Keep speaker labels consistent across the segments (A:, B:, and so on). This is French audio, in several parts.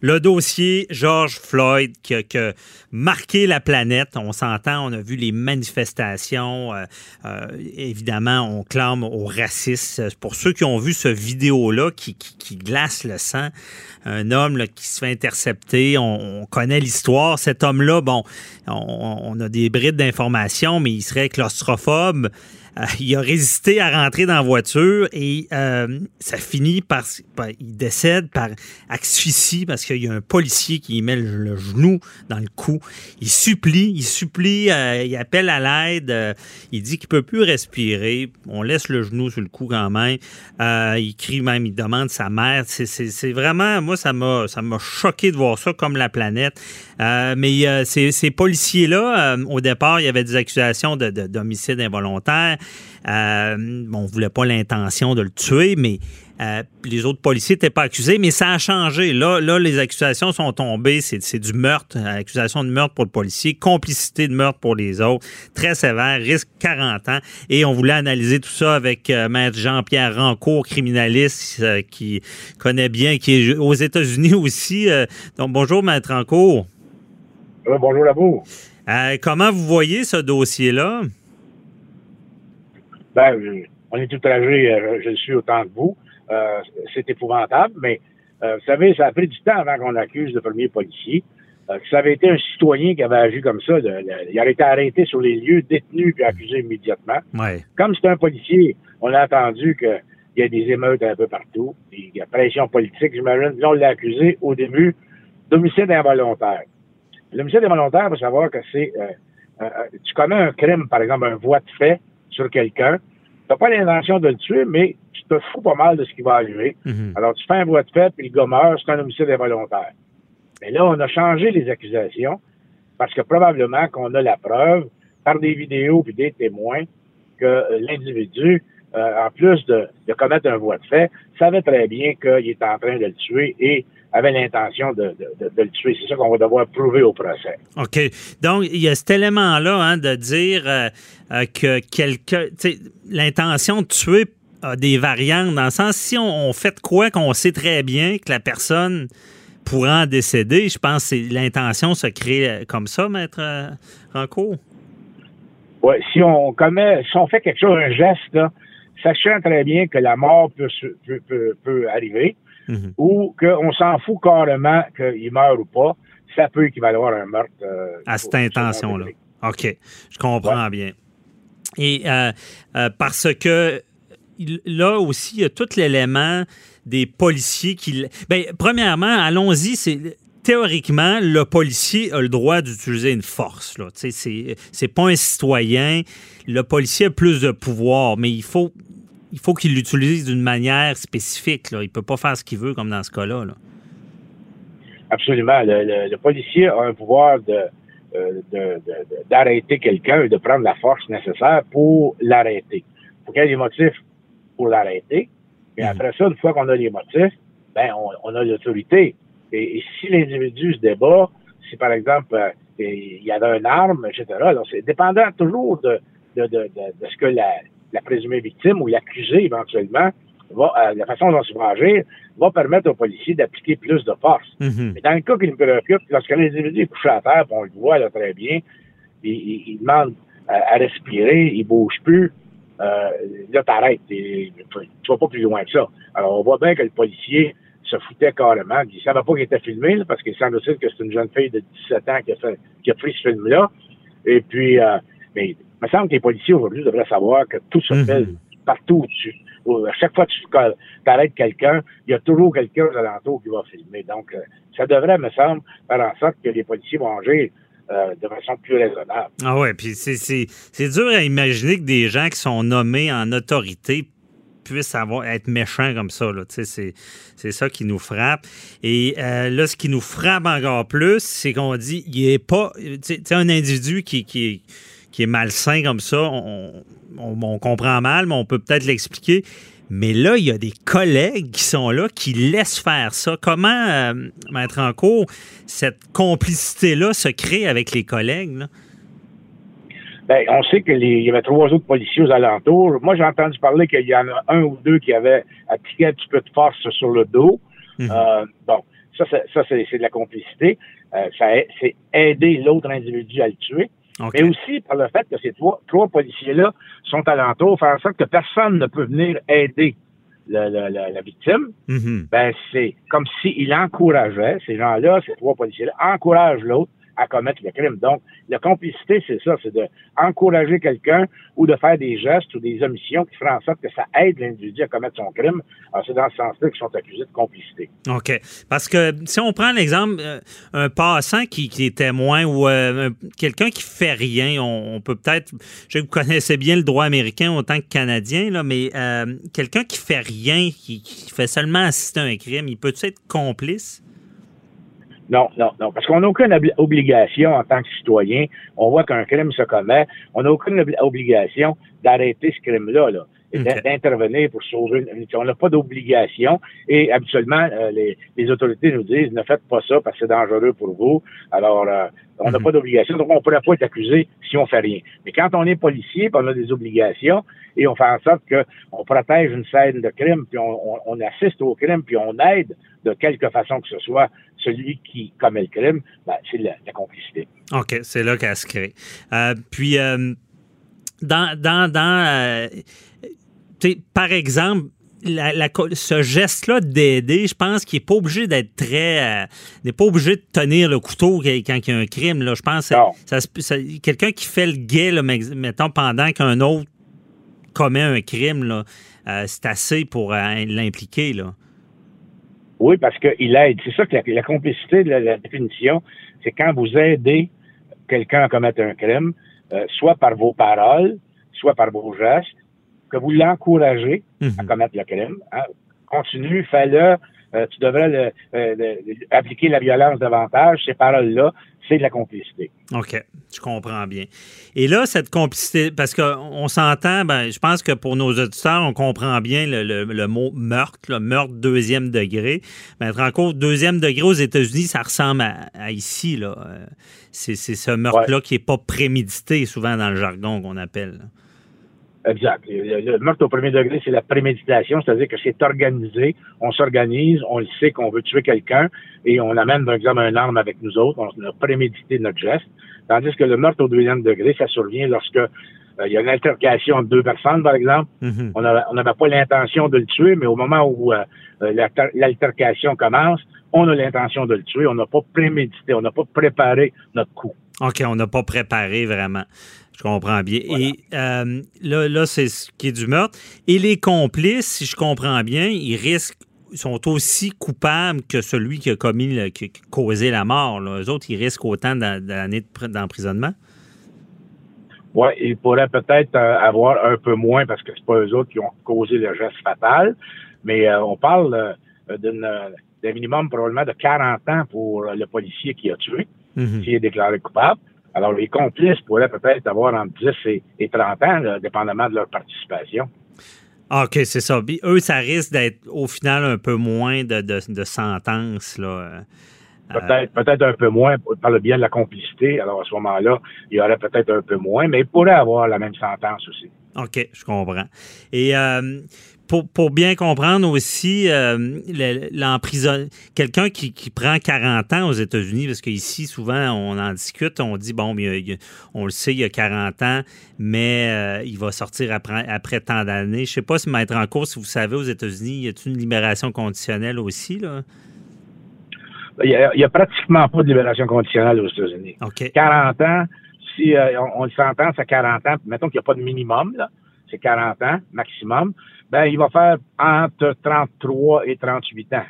A: Le dossier George Floyd qui a, marqué la planète, on s'entend, on a vu les manifestations, euh, euh, évidemment, on clame au racisme. Pour ceux qui ont vu ce vidéo-là qui, glace le sang, un homme qui se fait intercepter, on, connaît l'histoire. Cet homme-là, bon, on, on, a des brides d'informations, mais il serait claustrophobe. Euh, il a résisté à rentrer dans la voiture et euh, ça finit par, Il décède par asphyxie parce qu'il y a un policier qui met le, genou dans le cou. Il supplie, il supplie, euh, il appelle à l'aide. il dit qu'il peut plus respirer. On laisse le genou sur le cou quand même. il crie même, il demande sa mère. C'est vraiment, moi, ça m'a choqué de voir ça comme la planète. mais ces, ces policiers-là, au départ, il y avait des accusations d'homicide de, involontaire. Euh, on ne voulait pas l'intention de le tuer, mais euh, les autres policiers n'étaient pas accusés, mais ça a changé. Là, là les accusations sont tombées. C'est du meurtre, accusation de meurtre pour le policier, complicité de meurtre pour les autres, très sévère, risque 40 ans. Et on voulait analyser tout ça avec euh, Maître Jean-Pierre Rancourt, criminaliste qui connaît bien, qui est aux États-Unis aussi. donc, bonjour, Maître Rancourt.
B: bonjour, Labour.
A: comment vous voyez ce dossier-là?
B: Ben, on est tout âgé, euh, je le suis autant que vous. Euh, c'est épouvantable, mais euh, vous savez, ça a pris du temps avant qu'on accuse le premier policier. ça avait été un citoyen qui avait agi comme ça, il aurait été arrêté sur les lieux, détenu puis accusé immédiatement. Comme c'est un policier, on a entendu qu'il y a des émeutes un peu partout, il y a pression politique, j'imagine. On l'a accusé au début d'homicide involontaire. L'homicide involontaire, il faut savoir que c'est tu commets un crime, par exemple, un voie de fait, sur quelqu'un. Tu n'as pas l'intention de le tuer, mais tu te fous pas mal de ce qui va arriver. Mhm. Alors, tu fais un voie de fait, puis le gars meurt, c'est un homicide involontaire. Mais là, on a changé les accusations parce que probablement qu'on a la preuve par des vidéos puis des témoins que l'individu, euh, en plus de, de, commettre un voie de fait, savait très bien qu'il était en train de le tuer et avait l'intention de, le tuer. C'est ça qu'on va devoir prouver au procès.
A: OK. Donc, il y a cet élément-là hein, de dire euh, euh, que quelqu'un. L'intention de tuer a des variantes, dans le sens, si on, fait quoi qu'on sait très bien que la personne pourra en décéder, je pense que l'intention se crée euh, comme ça, Maître Rancourt.
B: Oui, si on commet, si on fait quelque chose, un geste, là, sachant très bien que la mort peut, peut, peut arriver, Mhm. ou qu'on s'en fout carrément qu'il meurt ou pas, ça peut équivaloir à un meurtre. Euh,
A: à cette intention-là. OK, je comprends bien. Et euh, euh, parce que là aussi, il y a tout l'élément des policiers qui. Bien, premièrement, allons-y, c'est. Théoriquement, le policier a le droit d'utiliser une force. Ce C'est pas un citoyen. Le policier a plus de pouvoir, mais il faut, il faut qu'il l'utilise d'une manière spécifique. Là. Il ne peut pas faire ce qu'il veut, comme dans ce cas-là.
B: Absolument. Le, policier a un pouvoir euh, d'arrêter quelqu'un et de prendre la force nécessaire pour l'arrêter. Il faut qu'il y ait des motifs pour l'arrêter. Mais mhm. après ça, une fois qu'on a les motifs, ben, on, a l'autorité. Et, si l'individu se débat, si par exemple euh, il y avait une arme, etc., c'est dépendant toujours de, de, de, ce que la, la présumée victime ou l'accusé éventuellement, va, euh, la façon dont il va agir, va permettre aux policiers d'appliquer plus de force. Mhm. Mais dans le cas qui nous préoccupe, lorsque l'individu est couché à terre, on le voit là, très bien, il, demande à, respirer, il bouge plus, euh, là, t'arrêtes. Tu vas pas plus loin que ça. Alors, on voit bien que le policier se foutait carrément. Il savait pas qu'il était filmé, parce qu'il semble aussi que c'est une jeune fille de 17 ans qui a, fait, qui a pris ce film-là. Et puis, euh, mais il me semble que les policiers aujourd'hui devraient savoir que tout se fait mhm. partout. à chaque fois que tu arrêtes quelqu'un, il y a toujours quelqu'un aux alentours qui va filmer. Donc, euh, ça devrait, me semble, faire en sorte que les policiers vont agir euh, de façon plus raisonnable.
A: Ah ouais, puis c'est dur à imaginer que des gens qui sont nommés en autorité puisse avoir, être méchant comme ça. C'est, c'est ça qui nous frappe. Et euh, là, ce qui nous frappe encore plus, c'est qu'on dit il est pas. Tu un individu qui, qui, qui, est malsain comme ça, on, on comprend mal, mais on peut peut-être l'expliquer. Mais là, il y a des collègues qui sont là, qui laissent faire ça. Comment, euh, mettre en cours, cette complicité-là se crée avec les collègues?
B: Bien, on sait qu'il y avait trois autres policiers aux alentours. Moi, j'ai entendu parler qu'il y en a un ou deux qui avaient appliqué un petit peu de force sur le dos. Mhm. euh, bon, ça, ça c'est de la complicité. Euh, ça c'est aider l'autre individu à le tuer. Mais aussi par le fait que ces trois, trois policiers-là sont alentours, faire en sorte que personne ne peut venir aider la victime, mm-hmm. ben c'est comme s'il encourageait, ces gens-là, ces trois policiers-là, encouragent l'autre à commettre le crime. Donc, la complicité, c'est ça, c'est d'encourager quelqu'un ou de faire des gestes ou des omissions qui feront en sorte que ça aide l'individu à commettre son crime. Alors, c'est dans ce sens-là qu'ils sont accusés de complicité.
A: OK. Parce que si on prend l'exemple, euh, un passant qui, est témoin ou euh, quelqu'un qui fait rien, on, peut peut-être, je sais que vous connaissez bien le droit américain autant que canadien, là, mais euh, quelqu'un qui fait rien, qui, qui fait seulement assister à un crime, il peut être complice?
B: Non, non, non. Parce qu'on n'a aucune obligation en tant que citoyen. On voit qu'un crime se commet. On n'a aucune obligation d'arrêter ce crime-là. Là d'intervenir pour sauver une, On n'a pas d'obligation et habituellement, euh, les, autorités nous disent ne faites pas ça parce que c'est dangereux pour vous. Alors, euh, on n'a mhm. pas d'obligation, donc on ne pourrait pas être accusé si on fait rien. Mais quand on est policier, on a des obligations et on fait en sorte qu'on protège une scène de crime, puis on, assiste au crime, puis on aide de quelque façon que ce soit celui qui commet le crime, ben, c'est la, complicité.
A: OK, c'est là qu'elle se crée. Euh, puis, dans, dans, dans par exemple, ce geste-là d'aider, je pense qu'il n'est pas obligé d'être très. Euh, n'est pas obligé de tenir le couteau quand il y a un crime. Là. Je pense que quelqu'un qui fait le guet, là, mettons, pendant qu'un autre commet un crime, là, euh, c'est assez pour euh, l'impliquer. Là.
B: Oui, parce qu'il aide. C'est ça que la, complicité de la, définition, c'est quand vous aidez quelqu'un à commettre un crime, soit par vos paroles, soit par vos gestes, que vous l'encouragez à mhm. commettre le crime. Hein. Continue, fais-le. Euh, tu devrais euh, appliquer la violence davantage. Ces paroles-là, c'est de la complicité.
A: OK, je comprends bien. Et là, cette complicité, parce qu'on s'entend, ben, je pense que pour nos auditeurs, on comprend bien le, mot meurtre, le meurtre deuxième degré. Mais encore deuxième degré aux États-Unis, ça ressemble à, ici. Là. Euh, c'est, ce meurtre-là qui n'est pas prémédité, souvent dans le jargon qu'on appelle.
B: Exact. Le, meurtre au premier degré, c'est la préméditation, c'est-à-dire que c'est organisé, on s'organise, on le sait qu'on veut tuer quelqu'un et on amène, par exemple, un arme avec nous autres, on a prémédité notre geste. Tandis que le meurtre au deuxième degré, ça survient lorsque euh, il y a une altercation entre deux personnes, par exemple. Mm-hmm. On n'avait pas l'intention de le tuer, mais au moment où euh, euh, l'altercation commence, on a l'intention de le tuer. On n'a pas prémédité, on n'a pas préparé notre coup.
A: OK, on n'a pas préparé vraiment. Je comprends bien. Et euh, là, là c'est ce qui est du meurtre. Et les complices, si je comprends bien, ils risquent sont aussi coupables que celui qui a commis, qui a causé la mort. Là. Eux autres, ils risquent autant d'années d'emprisonnement?
B: Oui, ils pourraient peut-être euh, avoir un peu moins parce que c'est pas eux autres qui ont causé le geste fatal, mais euh, on parle d'un minimum probablement de 40 ans pour le policier qui a tué, mm-hmm. qui est déclaré coupable. Alors, les complices pourraient peut-être avoir entre 10 et, 30 ans, dépendamment de leur participation.
A: Ah, OK, c'est ça. eux, ça risque d'être au final un peu moins de, de, sentences. Là.
B: Euh, peut-être, un peu moins par le biais de la complicité. Alors, à ce moment-là, il y aurait peut-être un peu moins, mais ils pourraient avoir la même sentence aussi.
A: OK, je comprends. Et euh, pour, bien comprendre aussi, euh, quelqu'un qui, prend 40 ans aux États-Unis, parce qu'ici, souvent, on en discute, on dit, bon, on le sait, il y a 40 ans, mais euh, il va sortir après, après tant d'années. Je ne sais pas si mettre en cause, si vous savez, aux États-Unis, y a-t-il une libération conditionnelle aussi, là?
B: Il n'y a, pratiquement pas de libération conditionnelle aux États-Unis. 40 ans, si euh, on, le sentence à 40 ans, mettons qu'il n'y a pas de minimum, là, c'est 40 ans maximum, ben il va faire entre 33 et 38 ans.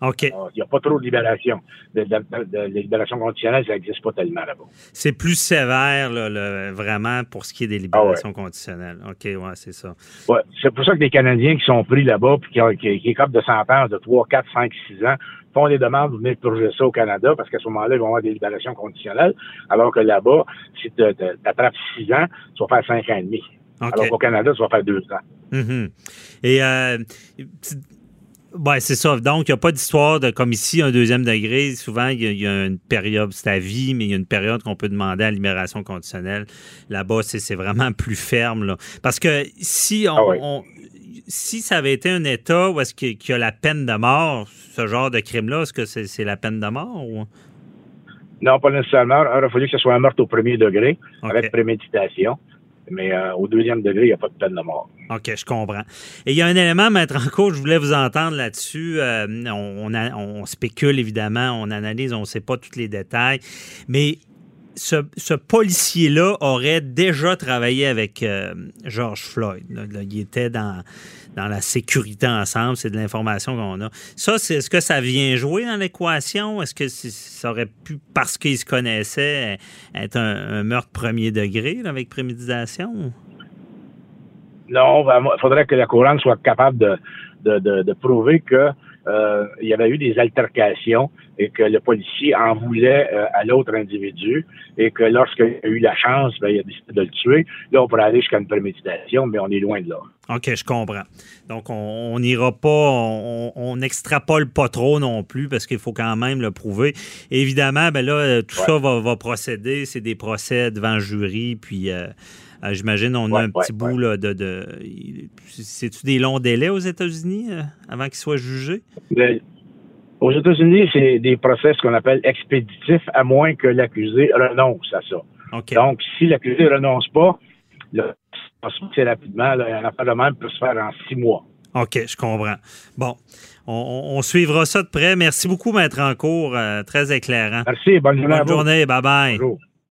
A: OK.
B: Il n'y a pas trop de libération. De, de, de libération conditionnelle, ça n'existe pas tellement là-bas.
A: C'est plus sévère, là, le- vraiment, pour ce qui est des libérations conditionnelles. OK, ouais, c'est ça.
B: Ouais, c'est pour ça que les Canadiens qui sont pris là-bas puis qui, ont- qui, qui écopent de sentences de 3, 4, 5, 6 ans font des demandes de venir purger ça au Canada parce qu'à ce moment-là, ils vont avoir des libérations conditionnelles. Alors que là-bas, si tu attrapes 6 ans, tu vas faire 5 ans et demi.
A: OK.
B: Alors qu'au Canada, tu vas faire 2 ans.
A: Mhm. Et euh, ouais, c'est ça. Donc, il n'y a pas d'histoire de comme ici, un deuxième degré. Souvent, il y, a- il y a une période, c'est à vie, mais il y a une période qu'on peut demander à libération conditionnelle. Là-bas, c'est vraiment plus ferme. Là. Parce que si on,
B: Ah oui.
A: on- si ça avait été un État où est-ce qu'il y a la peine de mort, ce genre de crime-là, est-ce que c'est la peine de mort? Ou?
B: Non, pas nécessairement. Il aurait fallu que ce soit un meurtre au premier degré, avec préméditation. Mais euh, au deuxième degré, il n'y a pas de peine de mort.
A: OK, je comprends. Et il y a un élément, Maître cours, je voulais vous entendre là-dessus. Euh, on, on on spécule, évidemment, on analyse, on ne sait pas tous les détails. Mais ce, policier-là aurait déjà travaillé avec euh, George Floyd. il était dans, dans la sécurité ensemble, c'est de l'information qu'on a. Ça, c'est, est-ce que ça vient jouer dans l'équation? Est-ce que ça aurait pu, parce qu'ils se connaissaient, être un, meurtre premier degré avec préméditation?
B: Non, ben, il faudrait que la couronne soit capable de, de, de prouver que euh, il y avait eu des altercations et que le policier en voulait euh, à l'autre individu et que lorsqu'il a eu la chance, ben, il a décidé de le tuer. Là, on pourrait aller jusqu'à une préméditation, mais on est loin de là.
A: OK, je comprends. Donc, on n'ira pas, on n'extrapole pas trop non plus parce qu'il faut quand même le prouver. Évidemment, ben là, tout
B: Ouais.
A: ça va, va procéder. C'est des procès devant jury. Puis, euh, euh, j'imagine, on a
B: Ouais,
A: un petit
B: ouais,
A: bout là, de. de C'est-tu des longs délais aux États-Unis euh, avant qu'ils soient jugés?
B: Mais aux États-Unis, c'est des procès ce qu'on appelle expéditifs, à moins que l'accusé renonce à ça. Donc, si l'accusé ne renonce pas, c'est rapidement, là, un affaire de même peut se faire en six mois.
A: OK, je comprends. Bon, on, suivra ça de près. Merci beaucoup, Maître Encourt. euh, très éclairant.
B: Merci, bonne journée
A: Bonne journée. Bye-bye.
B: Bonjour.